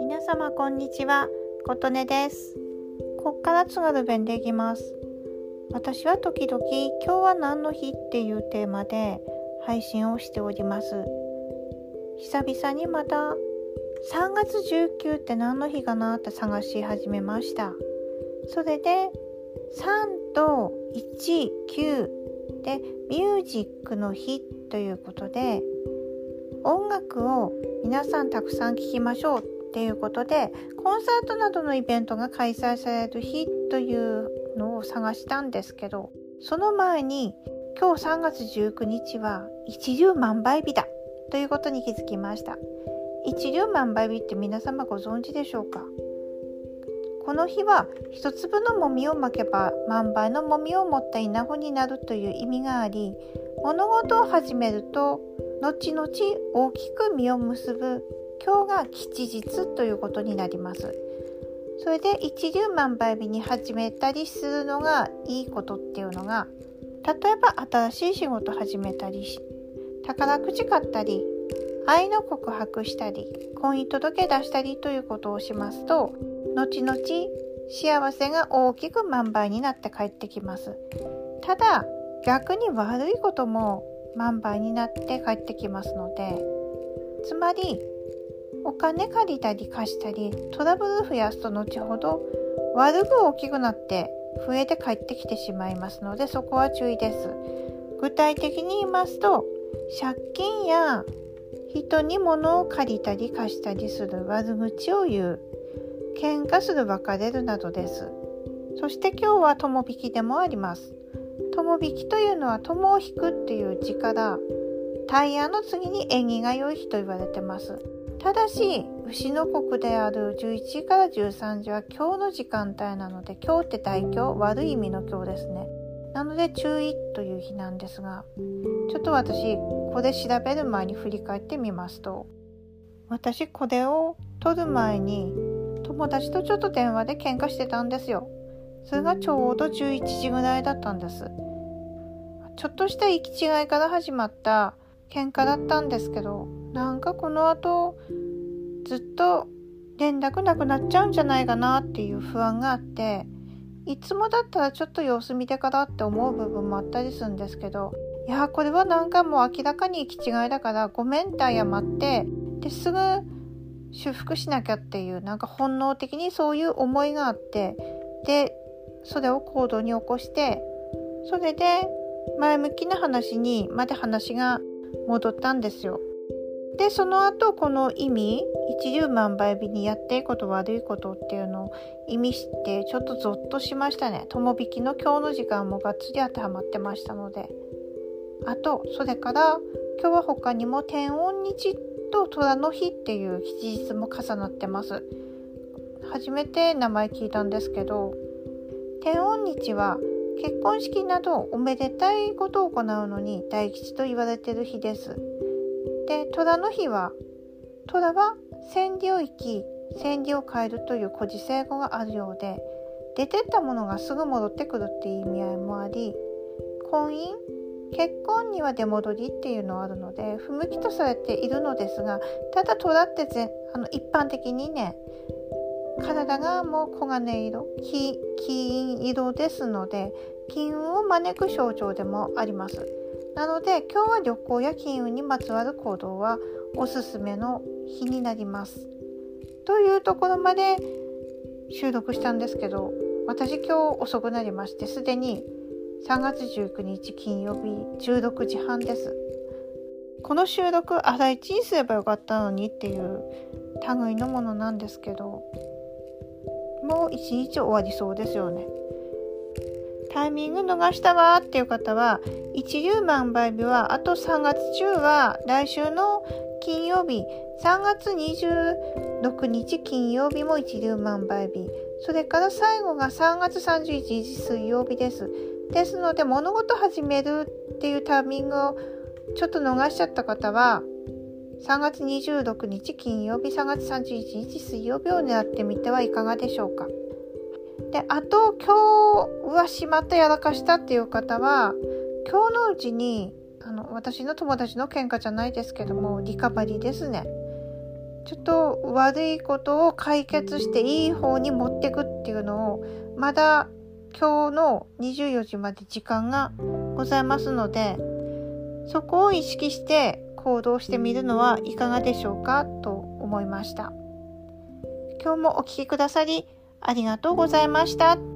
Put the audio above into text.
皆様こんにちは。琴音です。こっから津軽弁でいきます。私は時々今日は何の日っていうテーマで配信をしております。久々にまた3月19って何の日かなって探し始めました。それで3と19でミュージックの日ということで音楽を皆さんたくさん聴きましょうっていうことでコンサートなどのイベントが開催される日というのを探したんですけどその前に今日3月19日は一粒万倍日だということに気づきました。一粒万倍日って皆様ご存知でしょうか？この日は一粒のもみをまけば万倍のもみを持った稲穂になるという意味があり物事を始めると後々大きく実を結ぶ今日が吉日ということになります。それで一粒万倍日に始めたりするのがいいことっていうのが例えば新しい仕事始めたり宝くじ買ったり愛の告白したり婚姻届出したりということをしますと後々幸せが大きく万倍になって帰ってきますただ逆に悪いことも万倍になって帰ってきますのでつまりお金借りたり貸したりトラブル増やすと後ほど悪く大きくなって増えて帰ってきてしまいますのでそこは注意です具体的に言いますと借金や人に物を借りたり貸したりする悪口を言う喧嘩する別れるなどです。そして今日は友引きでもあります。友引きというのは友を引くっていう字からタイヤの次に縁起が良い日と言われてます。ただし牛の国である11時から13時は今日の時間帯なので今日って大今日悪い意味の今日ですね。なので注意という日なんですがちょっと私これ調べる前に振り返ってみますと私これを取る前に友達とちょっと電話で喧嘩してたんですよ。それがちょうど11時ぐらいだったんです。ちょっとした行き違いから始まった喧嘩だったんですけど、なんかこの後ずっと連絡なくなっちゃうんじゃないかなっていう不安があって、いつもだったらちょっと様子見てからって思う部分もあったりするんですけど、いやこれはなんかもう明らかに行き違いだからごめんって謝って、ですぐ修復しなきゃっていうなんか本能的にそういう思いがあってでそれを行動に起こしてそれで前向きな話にまで話が戻ったんですよ。でその後この意味一粒万倍日にやっていいこと悪いことっていうのを意味してちょっとゾッとしましたね。友引きの今日の時間もがっつり当てはまってましたので。あとそれから今日は他にも天音日と虎の日っていう吉日も重なってます初めて名前聞いたんですけど天音日は結婚式などおめでたいことを行うのに大吉と言われてる日です。で虎の日は虎は千里を生き千里を変えるという古事成語があるようで出てったものがすぐ戻ってくるっていう意味合いもあり婚姻結婚には出戻りっていうのはあるので不向きとされているのですがただ虎ってぜあの一般的にね体がもう黄金色金色ですので金運を招く象徴でもあります。なので今日は旅行や金運にまつわる行動はおすすめの日になります。というところまで収録したんですけど私今日遅くなりましてすでに3月19日金曜日16時半です。この収録朝一にすればよかったのにっていう類のものなんですけどもう一日終わりそうですよね。タイミング逃したわっていう方は一粒万倍日はあと3月中は来週の金曜日。3月26日金曜日も一粒万倍日。それから最後が3月31日水曜日です。ですので物事始めるっていうタイミングをちょっと逃しちゃった方は3月26日金曜日3月31日水曜日を狙ってみてはいかがでしょうか。であと今日はしまったやらかしたっていう方は今日のうちにあの私の友達の喧嘩じゃないですけどもリカバリーですねちょっと悪いことを解決していい方に持ってくっていうのをまだ今日の24時まで時間がございますのでそこを意識して行動してみるのはいかがでしょうかと思いました今日もお聴きくださりありがとうございました。